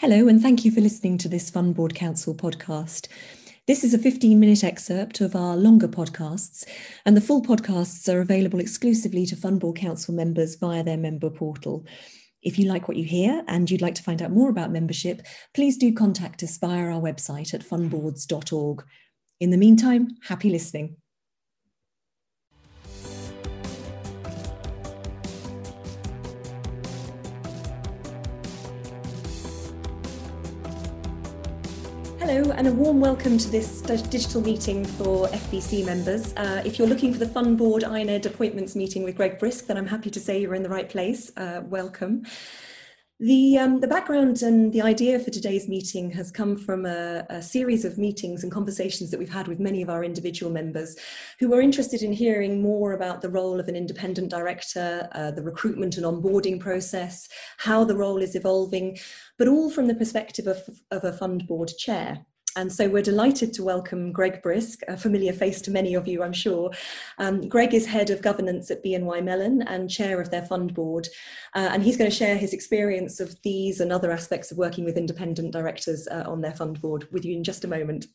Hello, and thank you for listening to this Fund Board Council podcast. This is a 15 minute excerpt of our longer podcasts, and the full podcasts are available exclusively to Fund Board Council members via their member portal. If you like what you hear and you'd like to find out more about membership, please do contact us via our website at fundboards.org. In the meantime, happy listening. Hello, and a warm welcome to this digital meeting for FBC members. Uh, if you're looking for the Fund Board INED appointments meeting with Greg Brisk, then I'm happy to say you're in the right place. Uh, welcome. The, um, the background and the idea for today's meeting has come from a, a, series of meetings and conversations that we've had with many of our individual members who are interested in hearing more about the role of an independent director, uh, the recruitment and onboarding process, how the role is evolving, but all from the perspective of, of a fund board chair. And so we're delighted to welcome Greg Brisk, a familiar face to many of you, I'm sure. Um, Greg is head of governance at BNY Mellon and chair of their fund board. Uh, and he's going to share his experience of these and other aspects of working with independent directors uh, on their fund board with you in just a moment.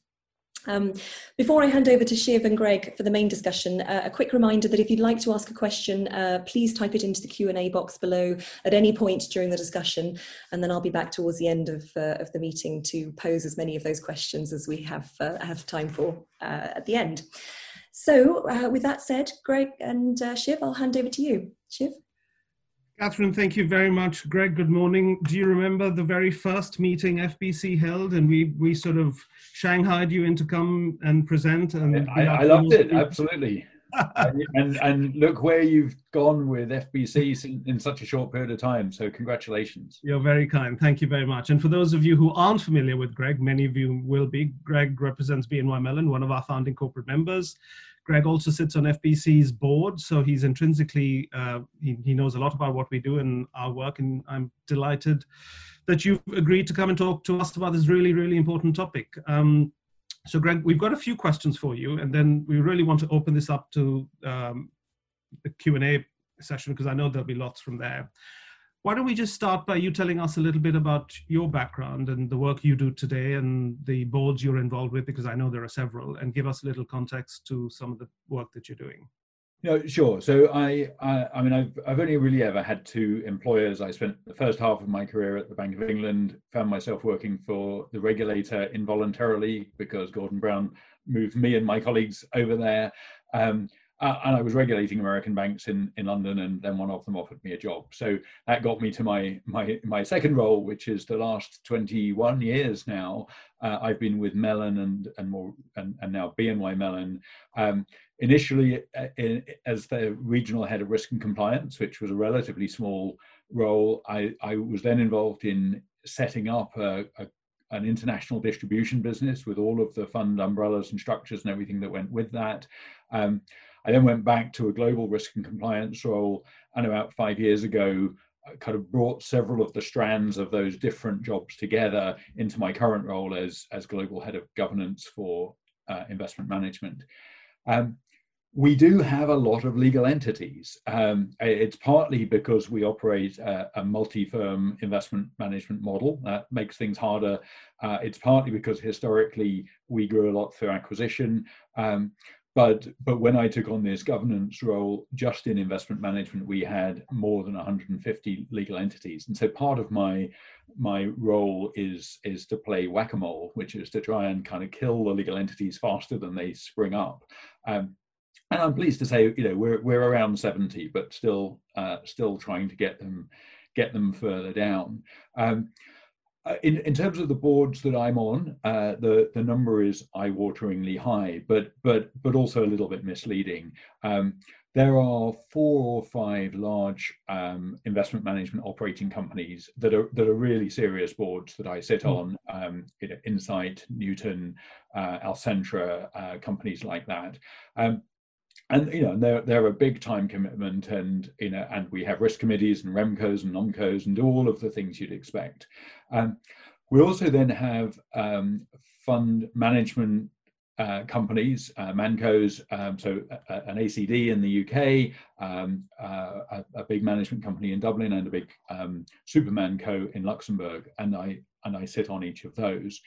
Um, before I hand over to Shiv and Greg for the main discussion, uh, a quick reminder that if you'd like to ask a question, uh, please type it into the Q&A box below at any point during the discussion, and then I'll be back towards the end of, uh, of the meeting to pose as many of those questions as we have, uh, have time for uh, at the end. So uh, with that said, Greg and Shiv, I'll hand over to you. Shiv? Catherine, thank you very much. Greg, good morning. Do you remember the very first meeting FBC held and we, we sort of shanghaied you in to come and present? And I, I loved it, absolutely. and, and look where you've gone with FBC in, in, such a short period of time. So congratulations. You're very kind. Thank you very much. And for those of you who aren't familiar with Greg, many of you will be. Greg represents BNY Mellon, one of our founding corporate members. Greg also sits on FBC's board, so he's intrinsically, uh, he, he knows a lot about what we do and our work, and I'm delighted that you've agreed to come and talk to us about this really, really important topic. Um, so Greg, we've got a few questions for you, and then we really want to open this up to um, the Q&A session, because I know there'll be lots from there. Why don't we just start by you telling us a little bit about your background and the work you do today and the boards you're involved with, because I know there are several, and give us a little context to some of the work that you're doing. No, sure. So I, I, I, mean, I've, I've only really ever had two employers. I spent the first half of my career at the Bank of England, found myself working for the regulator involuntarily because Gordon Brown moved me and my colleagues over there. Um, uh, and I was regulating American banks in, in London, and then one of them offered me a job. So that got me to my my my second role, which is the last 21 years now. Uh, I've been with Mellon and and more and, and now BNY Mellon. Um, initially, uh, in, as the regional head of risk and compliance, which was a relatively small role, I, I was then involved in setting up a, a an international distribution business with all of the fund umbrellas and structures and everything that went with that. Um, I then went back to a global risk and compliance role, and about five years ago, I kind of brought several of the strands of those different jobs together into my current role as, as global head of governance for uh, investment management. Um, we do have a lot of legal entities. Um, it's partly because we operate a, a multi-firm investment management model that makes things harder. Uh, it's partly because historically we grew a lot through acquisition. Um, but but when I took on this governance role, just in investment management, we had more than 150 legal entities, and so part of my my role is is to play whack-a-mole, which is to try and kind of kill the legal entities faster than they spring up. Um, and I'm pleased to say, you know, we're we're around 70, but still uh, still trying to get them get them further down. Um, uh, in, in terms of the boards that I'm on, uh, the the number is eye-wateringly high, but but but also a little bit misleading. Um, there are four or five large um, investment management operating companies that are that are really serious boards that I sit mm. on. Um, you know, Insight, Newton, uh, Alcentra, uh, companies like that. Um, and you know they're they're a big time commitment and you know and we have risk committees and remcos and nomcos and all of the things you'd expect um, we also then have um, fund management uh, companies, uh, Mancos, um, so a, an ACD in the UK, um, uh, a, a, big management company in Dublin, and a big um, Supermanco in Luxembourg. And I, and I sit on each of those.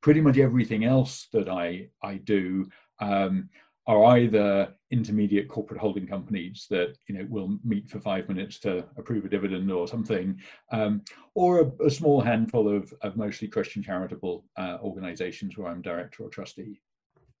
Pretty much everything else that I I do um, are either intermediate corporate holding companies that you know will meet for five minutes to approve a dividend or something, um, or a, a, small handful of, of mostly Christian charitable uh, organizations where I'm director or trustee.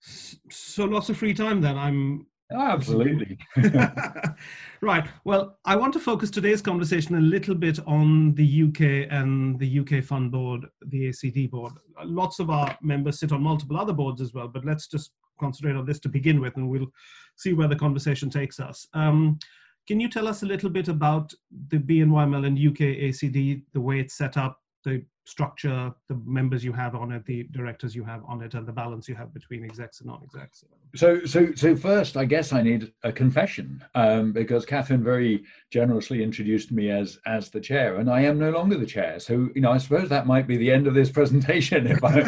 So lots of free time then. I'm absolutely. right. Well, I want to focus today's conversation a little bit on the UK and the UK Fund Board, the ACD board. Lots of our members sit on multiple other boards as well, but let's just concentrate on this to begin with, and we'll see where the conversation takes us. Um, can you tell us a little bit about the BNY Mellon UK ACD, the way it's set up, the structure, the members you have on it, the directors you have on it, and the balance you have between execs and non-execs. So, so, so first, I guess I need a confession um, because Catherine very generously introduced me as as the chair, and I am no longer the chair. So, you know, I suppose that might be the end of this presentation if I,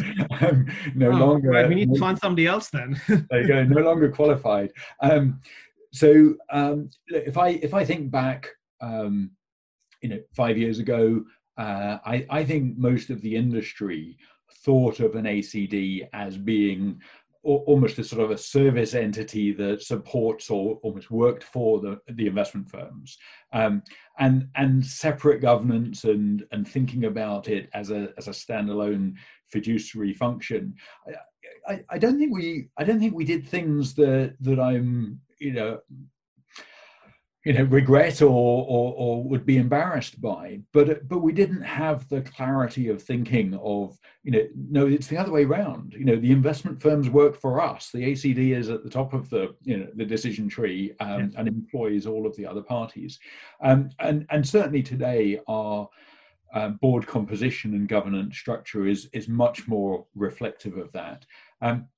am no oh, longer. Right, we need to find somebody else then. there you go. No longer qualified. Um, so, um, if I if I think back. Um, you know, five years ago, uh, I, I, think most of the industry thought of an ACD as being almost a sort of a service entity that supports or almost worked for the, the investment firms. Um, and and separate governance and and thinking about it as a as a standalone fiduciary function. I, I, I don't think we I don't think we did things that that I'm you know you know regret or, or, or would be embarrassed by. But but we didn't have the clarity of thinking of you know no it's the other way around you know the investment firms work for us. The acd is at the top of the you know the decision tree um, and employs all of the other parties. Um, and and certainly today our uh, board composition and governance structure is is much more reflective of that. Um,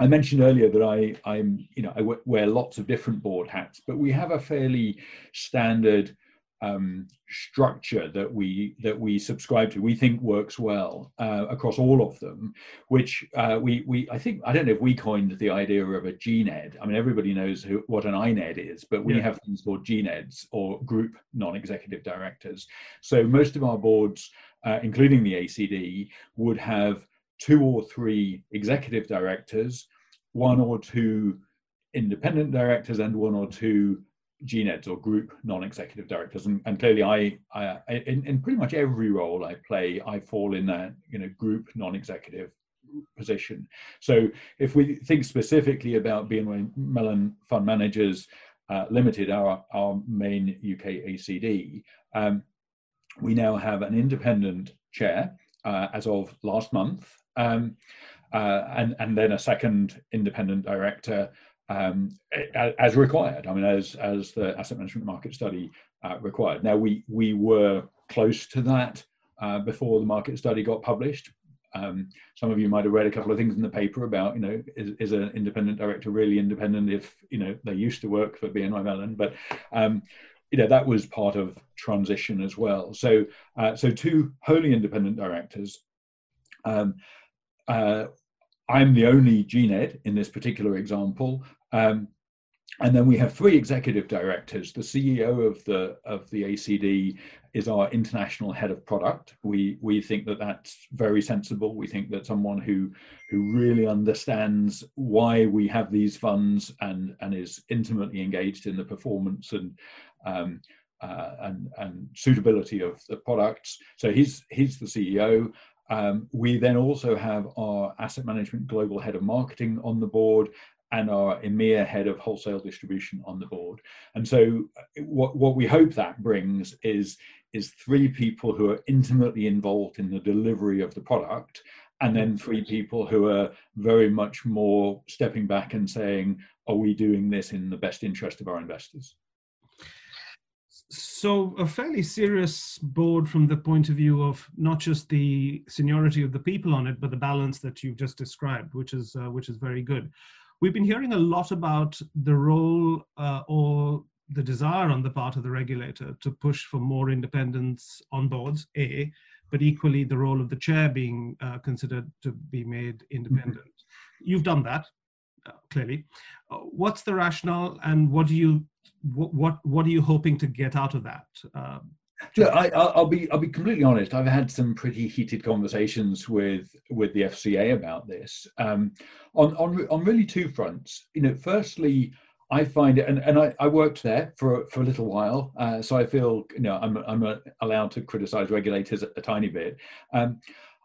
I mentioned earlier that I, I'm, you know, I wear lots of different board hats, but we have a fairly standard um, structure that we that we subscribe to. We think works well uh, across all of them. Which uh, we we I think I don't know if we coined the idea of a GNED. I mean, everybody knows who, what an INED is, but we yeah. have things called GNEDs or Group Non-Executive Directors. So most of our boards, uh, including the ACD, would have two or three executive directors, one or two independent directors, and one or two GNEDs or group non-executive directors. And, and clearly, I, I in, in, pretty much every role I play, I fall in that you know group non-executive position. So if we think specifically about BNY Mellon Fund Managers uh, Limited, our our main UK ACD, um, we now have an independent chair uh, as of last month, um, uh, and and then a second independent director um, as required. I mean, as as the asset management market study uh, required. Now we we were close to that uh, before the market study got published. Um, some of you might have read a couple of things in the paper about, you know, is, is an independent director really independent if, you know, they used to work for BNY Mellon, but, um, you know, that was part of transition as well. So, uh, so two wholly independent directors, um, uh, I'm the only GNED in this particular example. Um, and then we have three executive directors. The CEO of the of the ACD is our international head of product. We we think that that's very sensible. We think that someone who who really understands why we have these funds and and is intimately engaged in the performance and um, uh, and and suitability of the products. So he's he's the CEO. Um, we then also have our asset management global head of marketing on the board and our EMEA head of wholesale distribution on the board. And so uh, what, what we hope that brings is, is three people who are intimately involved in the delivery of the product and then three people who are very much more stepping back and saying, are we doing this in the best interest of our investors? So a fairly serious board from the point of view of not just the seniority of the people on it but the balance that you've just described which is uh, which is very good. We've been hearing a lot about the role uh, or the desire on the part of the regulator to push for more independence on boards a but equally the role of the chair being uh, considered to be made independent. Mm-hmm. you've done that clearly uh, what's the rationale and what do you what what, what are you hoping to get out of that? Um, Look, I, will be I'll be completely honest. I've had some pretty heated conversations with with the FCA about this um, on on on really two fronts. You know, firstly, I find it, and, and I, I worked there for for a little while, uh, so I feel you know I'm I'm allowed to criticise regulators a, a, tiny bit. Um,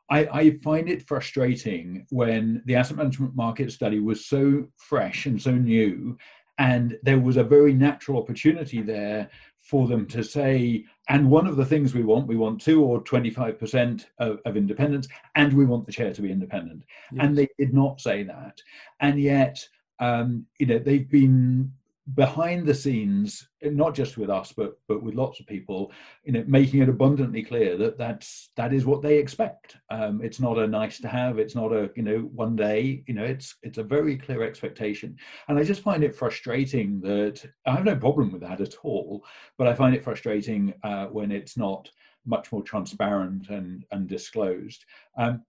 I, I, find it frustrating when the asset management market study was so fresh and so new, and there was a very natural opportunity there for them to say, and one of the things we want, we want two or 25% of, of independence, and we want the chair to be independent. Yes. And they did not say that. And yet, um, you know, they've been behind the scenes, not just with us, but but with lots of people, you know, making it abundantly clear that that's that is what they expect. Um, it's not a nice to have. It's not a you know one day. You know, it's it's a very clear expectation, and I just find it frustrating that I have no problem with that at all, but I find it frustrating uh, when it's not much more transparent and and disclosed. Um,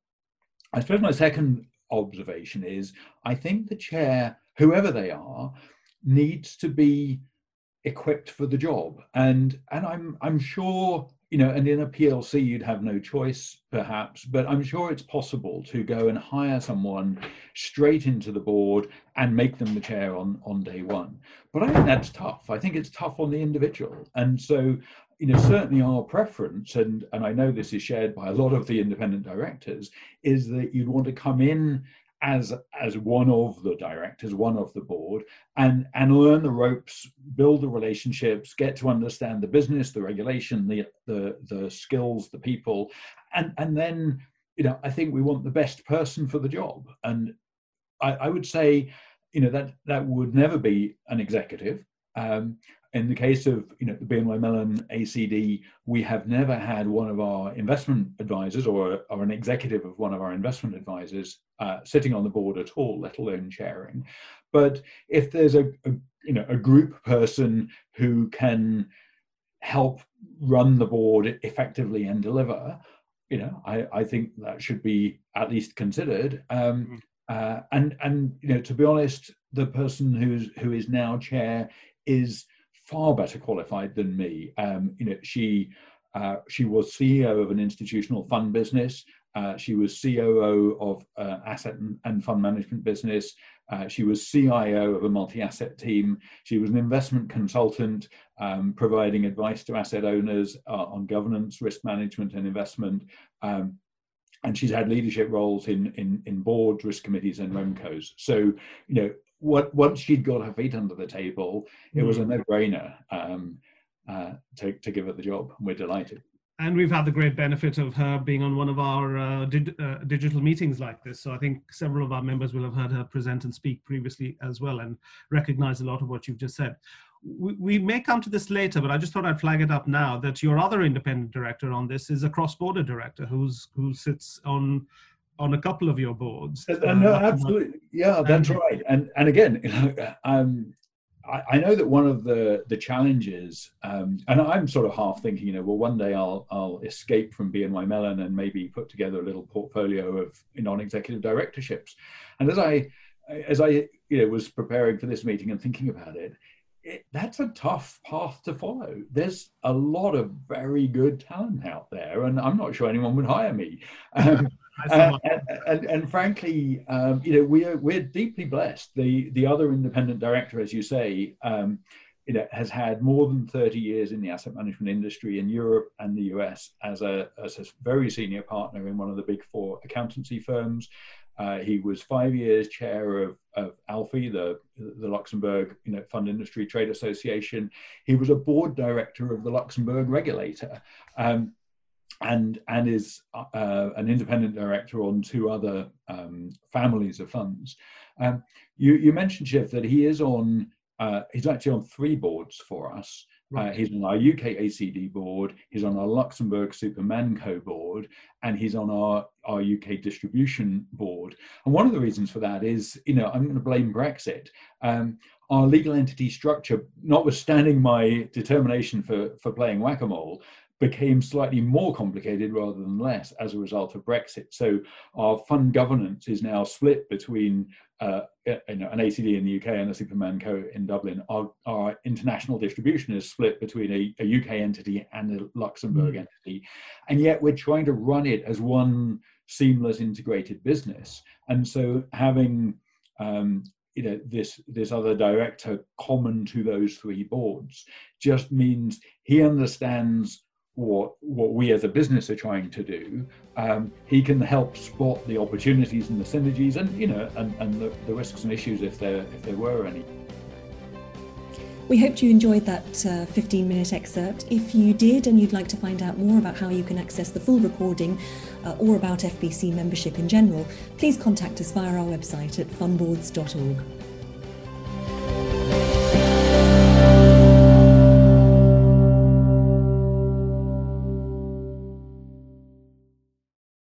I suppose my second observation is I think the chair, whoever they are needs to be equipped for the job. And and i'm i'm sure you know and in a plc you'd have no choice perhaps but i'm sure it's possible to go and hire someone straight into the board and make them the chair on on day one. But i think that's tough. I think it's tough on the individual. And so you know certainly our preference and and i know this is shared by a lot of the independent directors is that you'd want to come in as as one of the directors, one of the board, and and learn the ropes, build the relationships, get to understand the business, the regulation, the the the skills, the people, and and then you know I think we want the best person for the job, and I, I would say you know that that would never be an executive. Um, in the case of you know the BNY Mellon ACD, we have never had one of our investment advisors or, or an executive of one of our investment advisors uh, sitting on the board at all, let alone chairing. But if there's a, a you know a group person who can help run the board effectively and deliver, you know, I, I think that should be at least considered. Um, mm. uh, and and you know, to be honest, the person who's who is now chair is far better qualified than me. Um, you know, she uh, she was CEO of an institutional fund business. Uh, she was COO of uh, asset and, fund management business. Uh, she was CIO of a multi-asset team. She was an investment consultant, um, providing advice to asset owners uh, on governance, risk management, and investment. Um, and she's had leadership roles in, in, in boards, risk committees, and REMCOs. So, you know, what, once she'd got her feet under the table, it was a mm. no-brainer um, uh, to, to give her the job. We're delighted. And we've had the great benefit of her being on one of our uh, uh, digital meetings like this. So I think several of our members will have heard her present and speak previously as well and recognize a lot of what you've just said. We, we may come to this later, but I just thought I'd flag it up now that your other independent director on this is a cross-border director who's who sits on on a couple of your boards. Uh, no, absolutely. Yeah, that's and, right. And and again, um, I, I, know that one of the the challenges, um, and I'm sort of half thinking, you know, well, one day I'll I'll escape from BNY Mellon and maybe put together a little portfolio of non-executive directorships. And as I as I you know was preparing for this meeting and thinking about it, it, that's a tough path to follow. There's a lot of very good talent out there, and I'm not sure anyone would hire me. Um, and, and, and, frankly, um, you know, we're we're deeply blessed. The the other independent director, as you say, um, you know, has had more than 30 years in the asset management industry in Europe and the US as a as a very senior partner in one of the big four accountancy firms. Uh, he was five years chair of, of ALFI, the, the Luxembourg you know, Fund Industry Trade Association. He was a board director of the Luxembourg regulator. Um, and and is uh, an independent director on two other um, families of funds. Um, you, you mentioned, Shiv, that he is on. Uh, he's actually on three boards for us. Uh, right. Uh, he's on our UK ACD board, he's on our Luxembourg Supermanco board, and he's on our, our UK distribution board. And one of the reasons for that is, you know, I'm going to blame Brexit. Um, our legal entity structure, notwithstanding my determination for, for playing whack a mole, became slightly more complicated rather than less as a result of Brexit. So our fund governance is now split between uh, you know, an ACD in the UK and a Supermanco in Dublin. Our, our international distribution is split between a, a UK entity and a Luxembourg mm. entity, and yet we're trying to run it as one seamless integrated business. And so having um, you know this this other director common to those three boards just means he understands what what we as a business are trying to do um, he can help spot the opportunities and the synergies and you know and, and the, the risks and issues if there if there were any we hoped you enjoyed that uh, 15 minute excerpt. If you did and you'd like to find out more about how you can access the full recording uh, or about FBC membership in general, please contact us via our website at fundboards.org.